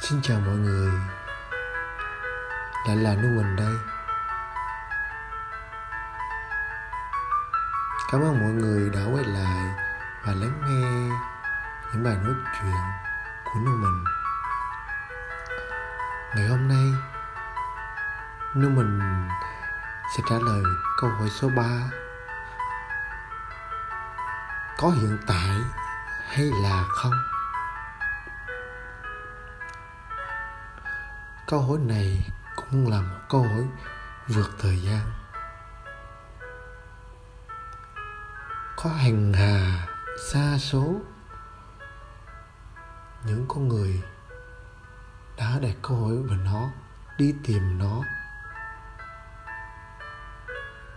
Xin chào mọi người. Lại là Nu Mình đây. Cảm ơn mọi người đã quay lại và lắng nghe những bài nói chuyện của Nu Mình Ngày hôm nay Nu Mình sẽ trả lời câu hỏi số 3 Có hiện tại hay là không? Câu hỏi này cũng là một câu hỏi vượt thời gian. Có hàng hà, xa số. Những con người đã đặt câu hỏi về nó, đi tìm nó.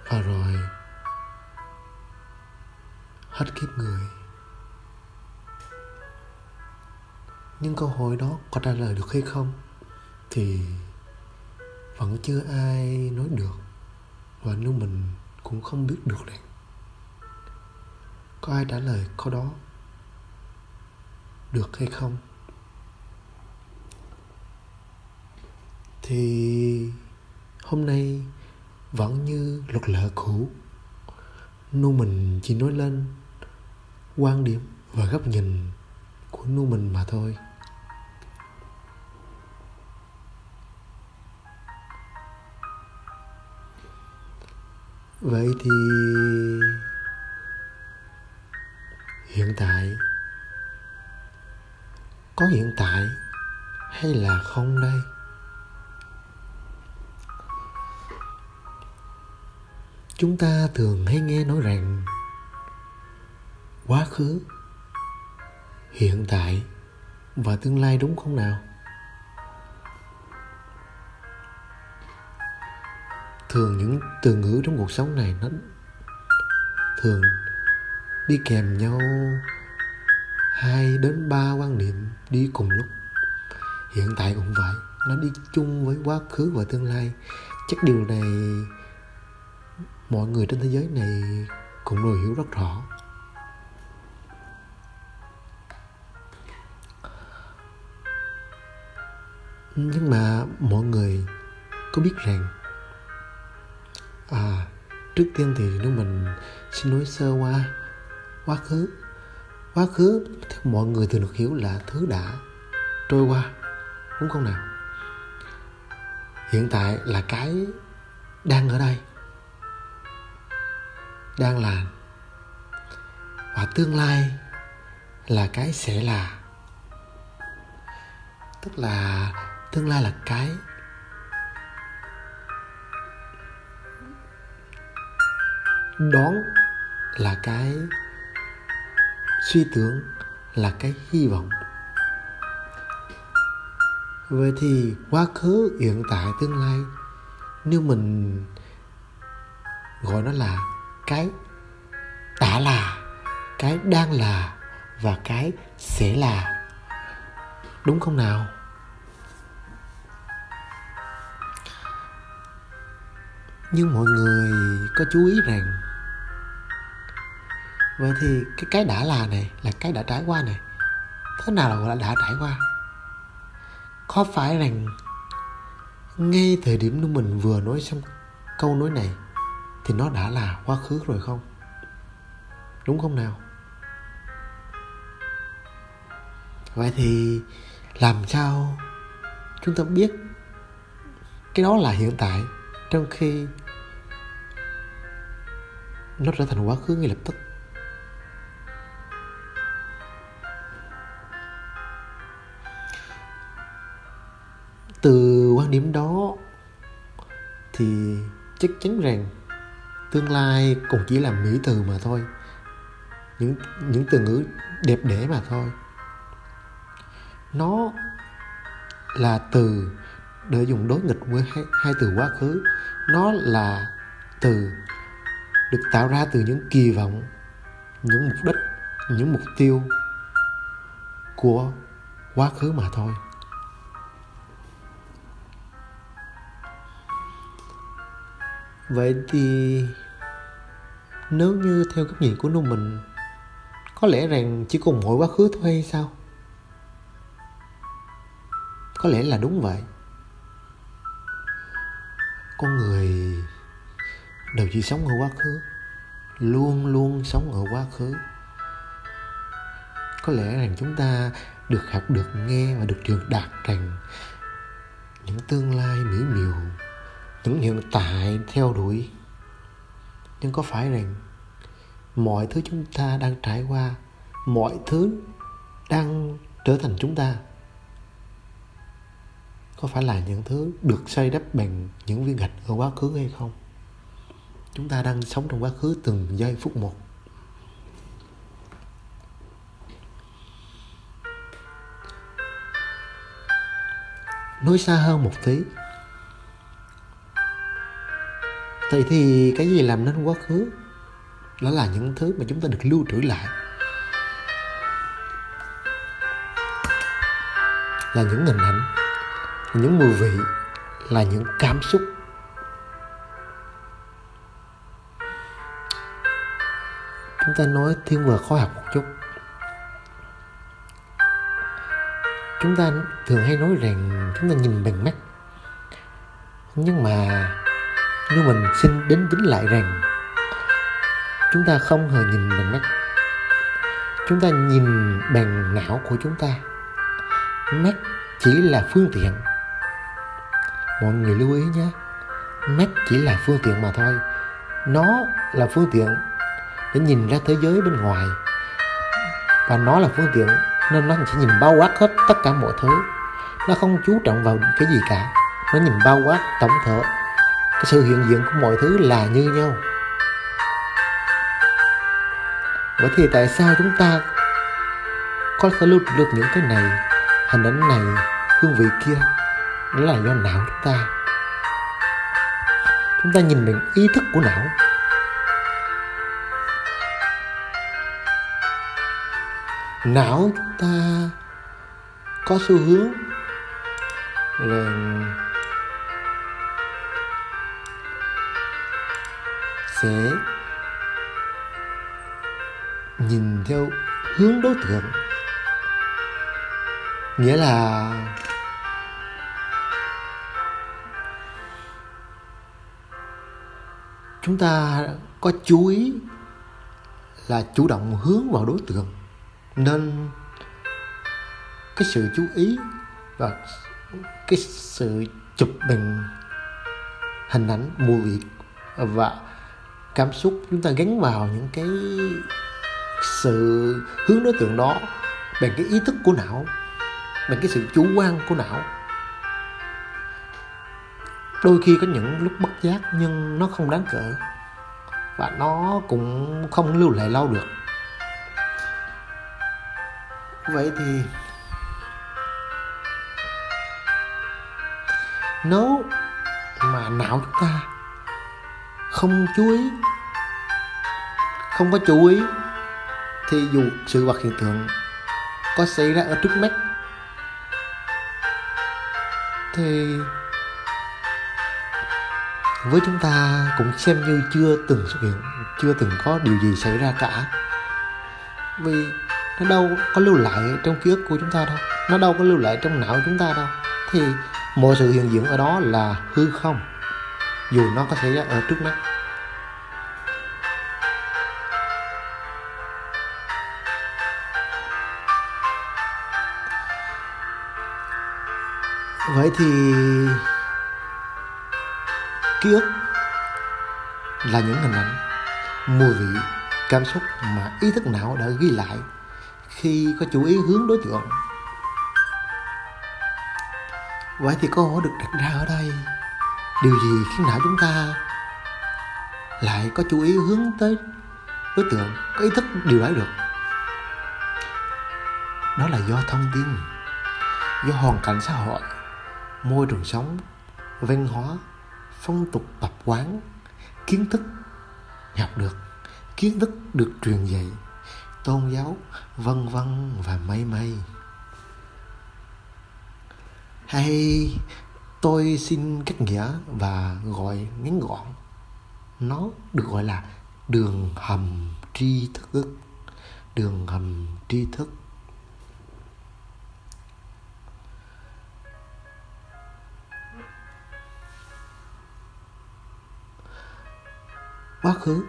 Và rồi, hết kiếp người. Nhưng câu hỏi đó có trả lời được hay không? Thì vẫn chưa ai nói được. Và nếu mình cũng không biết được rằng có ai trả lời câu đó được hay không? Thì hôm nay vẫn như luật lệ cũ, nu mình chỉ nói lên quan điểm và góc nhìn của nu mình mà thôi. Vậy thì hiện tại có hiện tại hay là không đây? Chúng ta thường hay nghe nói rằng quá khứ, hiện tại và tương lai đúng không nào? Thường những từ ngữ trong cuộc sống này nó thường đi kèm nhau hai đến ba quan niệm đi cùng lúc. Hiện tại cũng vậy, nó đi chung với quá khứ và tương lai. Chắc điều này mọi người trên thế giới này cũng đều hiểu rất rõ. Nhưng mà mọi người có biết rằng à trước tiên thì nếu mình xin nói sơ qua. Quá khứ. Quá khứ theo mọi người thường được hiểu là thứ đã trôi qua, đúng không nào? Hiện tại là cái đang ở đây. Đang là. Và tương lai là cái sẽ là. Tức là tương lai là cái đón là cái suy tưởng, là cái hy vọng. Vậy thì quá khứ, hiện tại, tương lai, nếu mình gọi nó là cái đã là, cái đang là và cái sẽ là, đúng không nào? Nhưng mọi người có chú ý rằng vậy thì cái cái đã là này là cái đã trải qua này. Thế nào là gọi là đã trải qua? Có phải rằng ngay thời điểm lúc mình vừa nói xong câu nói này thì nó đã là quá khứ rồi không? Đúng không nào? Vậy thì làm sao chúng ta biết cái đó là hiện tại trong khi nó trở thành quá khứ ngay lập tức? Từ quan điểm đó thì chắc chắn rằng tương lai cũng chỉ là mỹ từ mà thôi. Những những từ ngữ đẹp đẽ mà thôi. Nó là từ để dùng đối nghịch với hai, hai từ quá khứ. Nó là từ được tạo ra từ những kỳ vọng những mục đích những mục tiêu của quá khứ mà thôi. Vậy thì nếu như theo góc nhìn của nô mình, có lẽ rằng chỉ cùng mỗi quá khứ thôi hay sao? Có lẽ là đúng vậy. Con người đều chỉ sống ở quá khứ, luôn luôn sống ở quá khứ. Có lẽ rằng chúng ta được học, được nghe và được truyền đạt rằng những tương lai mỹ miều những hiện tại theo đuổi. Nhưng có phải rằng mọi thứ chúng ta đang trải qua, mọi thứ đang trở thành chúng ta, có phải là những thứ được xây đắp bằng những viên gạch ở quá khứ hay không? Chúng ta đang sống trong quá khứ từng giây phút một. Nói xa hơn một tí vậy thì cái gì làm nên quá khứ? Đó là những thứ mà chúng ta được lưu trữ lại. Là những hình ảnh, là những mùi vị, là những cảm xúc. Chúng ta nói thiên về khoa học một chút. Chúng ta thường hay nói rằng chúng ta nhìn bằng mắt. Nhưng mà nếu mình xin đến tính lại rằng, chúng ta không hề nhìn bằng mắt. Chúng ta nhìn bằng não của chúng ta. Mắt chỉ là phương tiện. Mọi người lưu ý nhé. Mắt chỉ là phương tiện mà thôi. Nó là phương tiện để nhìn ra thế giới bên ngoài. Và nó là phương tiện nên nó sẽ nhìn bao quát hết tất cả mọi thứ. Nó không chú trọng vào cái gì cả. Nó nhìn bao quát tổng thể cái sự hiện diện của mọi thứ là như nhau. Vậy thì tại sao chúng ta có thể lưu được những cái này, hình ảnh này, hương vị kia? Đó là do não chúng ta. Chúng ta nhìn bằng ý thức của não. Não chúng ta có xu hướng là sẽ nhìn theo hướng đối tượng. Nghĩa là chúng ta có chú ý là chủ động hướng vào đối tượng, nên cái sự chú ý và cái sự chụp bằng hình ảnh, mùi việc và cảm xúc, chúng ta gắn vào những cái sự hướng đối tượng đó, bằng cái ý thức của não, bằng cái sự chủ quan của não. Đôi khi có những lúc bất giác nhưng nó không đáng kể và nó cũng không lưu lại lâu được. Vậy thì nếu mà não chúng ta không chú ý, không có chú ý, thì dù sự vật hiện tượng có xảy ra ở trước mắt, thì với chúng ta cũng xem như chưa từng xuất hiện, chưa từng có điều gì xảy ra cả. Vì nó đâu có lưu lại trong ký ức của chúng ta đâu, nó đâu có lưu lại trong não chúng ta đâu. Thì mọi sự hiện diện ở đó là hư không, dù nó có xảy ra ở trước mắt. Vậy thì ký ức là những hình ảnh, mùi vị, cảm xúc mà ý thức não đã ghi lại khi có chú ý hướng đối tượng. Vậy thì câu hỏi được đặt ra ở đây, điều gì khiến não chúng ta lại có chú ý hướng tới đối tượng, có ý thức điều đấy được? Đó là do thông tin, do hoàn cảnh xã hội môi trường sống, văn hóa, phong tục tập quán, kiến thức học được, kiến thức được truyền dạy, tôn giáo, vân vân và mây mây. Hay, tôi xin cách nghĩa và gọi ngắn gọn. Nó được gọi là đường hầm tri thức. Đường hầm tri thức. Quá khứ.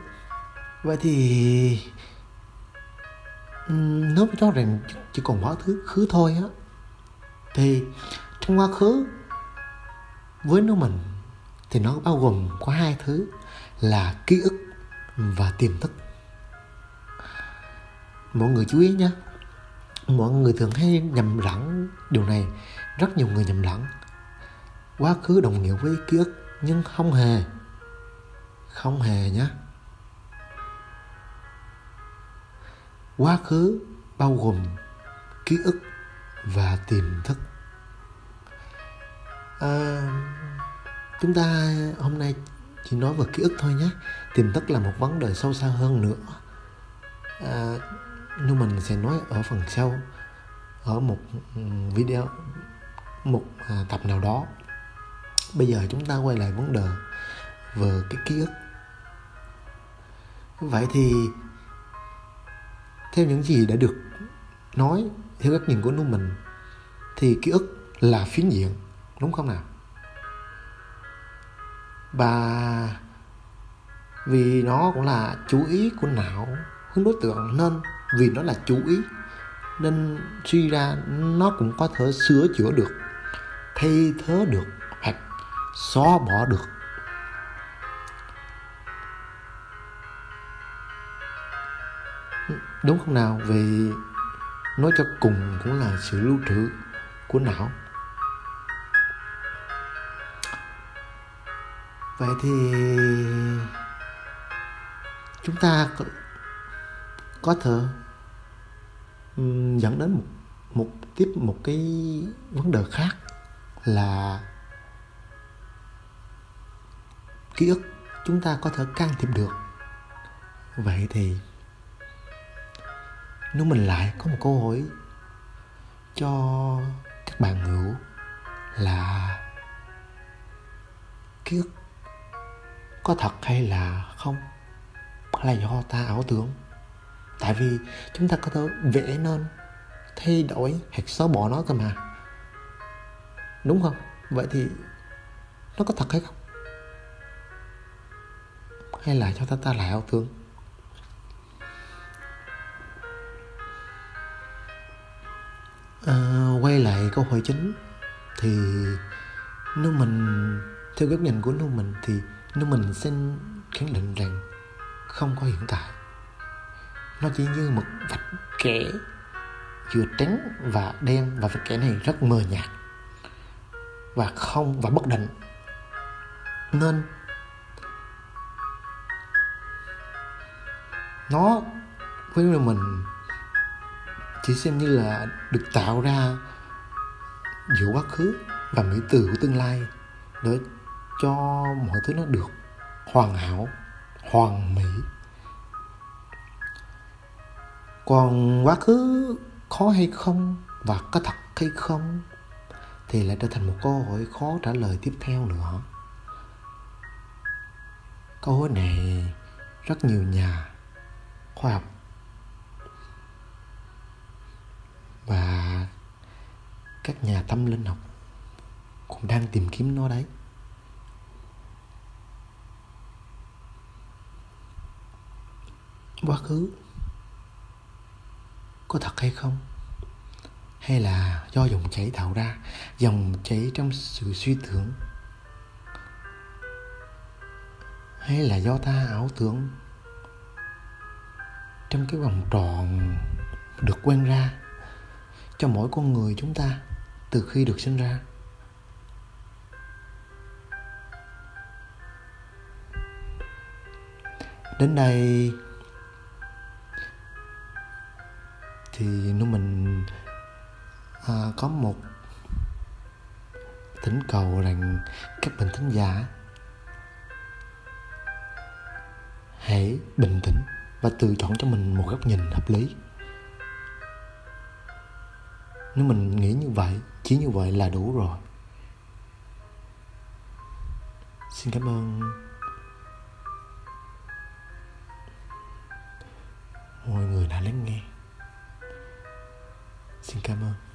Vậy thì ừ, nếu cho rằng chỉ còn quá khứ khứ thôi á, thì trong quá khứ với nó mình thì nó bao gồm có hai thứ là ký ức và tiềm thức. Mọi người chú ý nhé mọi người thường hay nhầm lẫn điều này, rất nhiều người nhầm lẫn. Quá khứ đồng nghĩa với ký ức nhưng không hề không hề nhé quá khứ bao gồm ký ức và tiềm thức. À, chúng ta hôm nay chỉ nói về ký ức thôi nhé. Tiềm thức là một vấn đề sâu xa hơn nữa. À, nhưng mình sẽ nói ở phần sau ở một video một à, tập nào đó. Bây giờ chúng ta quay lại vấn đề về cái ký ức vậy thì theo những gì đã được nói, theo góc nhìn của nuôi mình thì ký ức là phiến diện, đúng không nào? Và vì nó cũng là chú ý của não, hướng đối tượng nên vì nó là chú ý, nên suy ra nó cũng có thể sửa chữa được, thay thế được hoặc xóa bỏ được. Đúng không nào? Vì nói cho cùng cũng là sự lưu trữ của não. Vậy thì chúng ta có thể dẫn đến một một tiếp một cái vấn đề khác là ký ức chúng ta có thể can thiệp được. Vậy thì nếu mình lại có một câu hỏi cho các bạn hữu là ký ức có thật hay là không? Hay là do ta ảo tưởng? Tại vì chúng ta có thể vẽ nên, thay đổi, hoặc xóa bỏ nó cơ mà. Đúng không? Vậy thì nó có thật hay không? Hay là cho ta ta lại ảo tưởng? Quay lại câu hỏi chính, thì nếu mình, theo góc nhìn của nếu mình thì nếu mình xin khẳng định rằng không có hiện tại. Nó chỉ như một vạch kẻ vừa trắng và đen, và vạch kẻ này rất mờ nhạt và không, và bất định. Nên nó với mình chỉ xem như là được tạo ra giữa quá khứ và mỹ từ của tương lai để cho mọi thứ nó được hoàn hảo, hoàn mỹ. Còn quá khứ khó hay không và có thật hay không thì lại trở thành một câu hỏi khó trả lời tiếp theo nữa. Câu hỏi này rất nhiều nhà khoa học và các nhà tâm linh học cũng đang tìm kiếm nó đấy. Quá khứ có thật hay không? Hay là do dòng chảy tạo ra, dòng chảy trong sự suy tưởng? Hay là do ta ảo tưởng trong cái vòng tròn được quen ra cho mỗi con người chúng ta? Từ khi được sinh ra. Đến đây thì nếu mình à, có một thỉnh cầu rằng các bạn thính giả hãy bình tĩnh và tự chọn cho mình một góc nhìn hợp lý nếu mình nghĩ như vậy, chỉ như vậy là đủ rồi. Xin cảm ơn. Mọi người đã lắng nghe. Xin cảm ơn.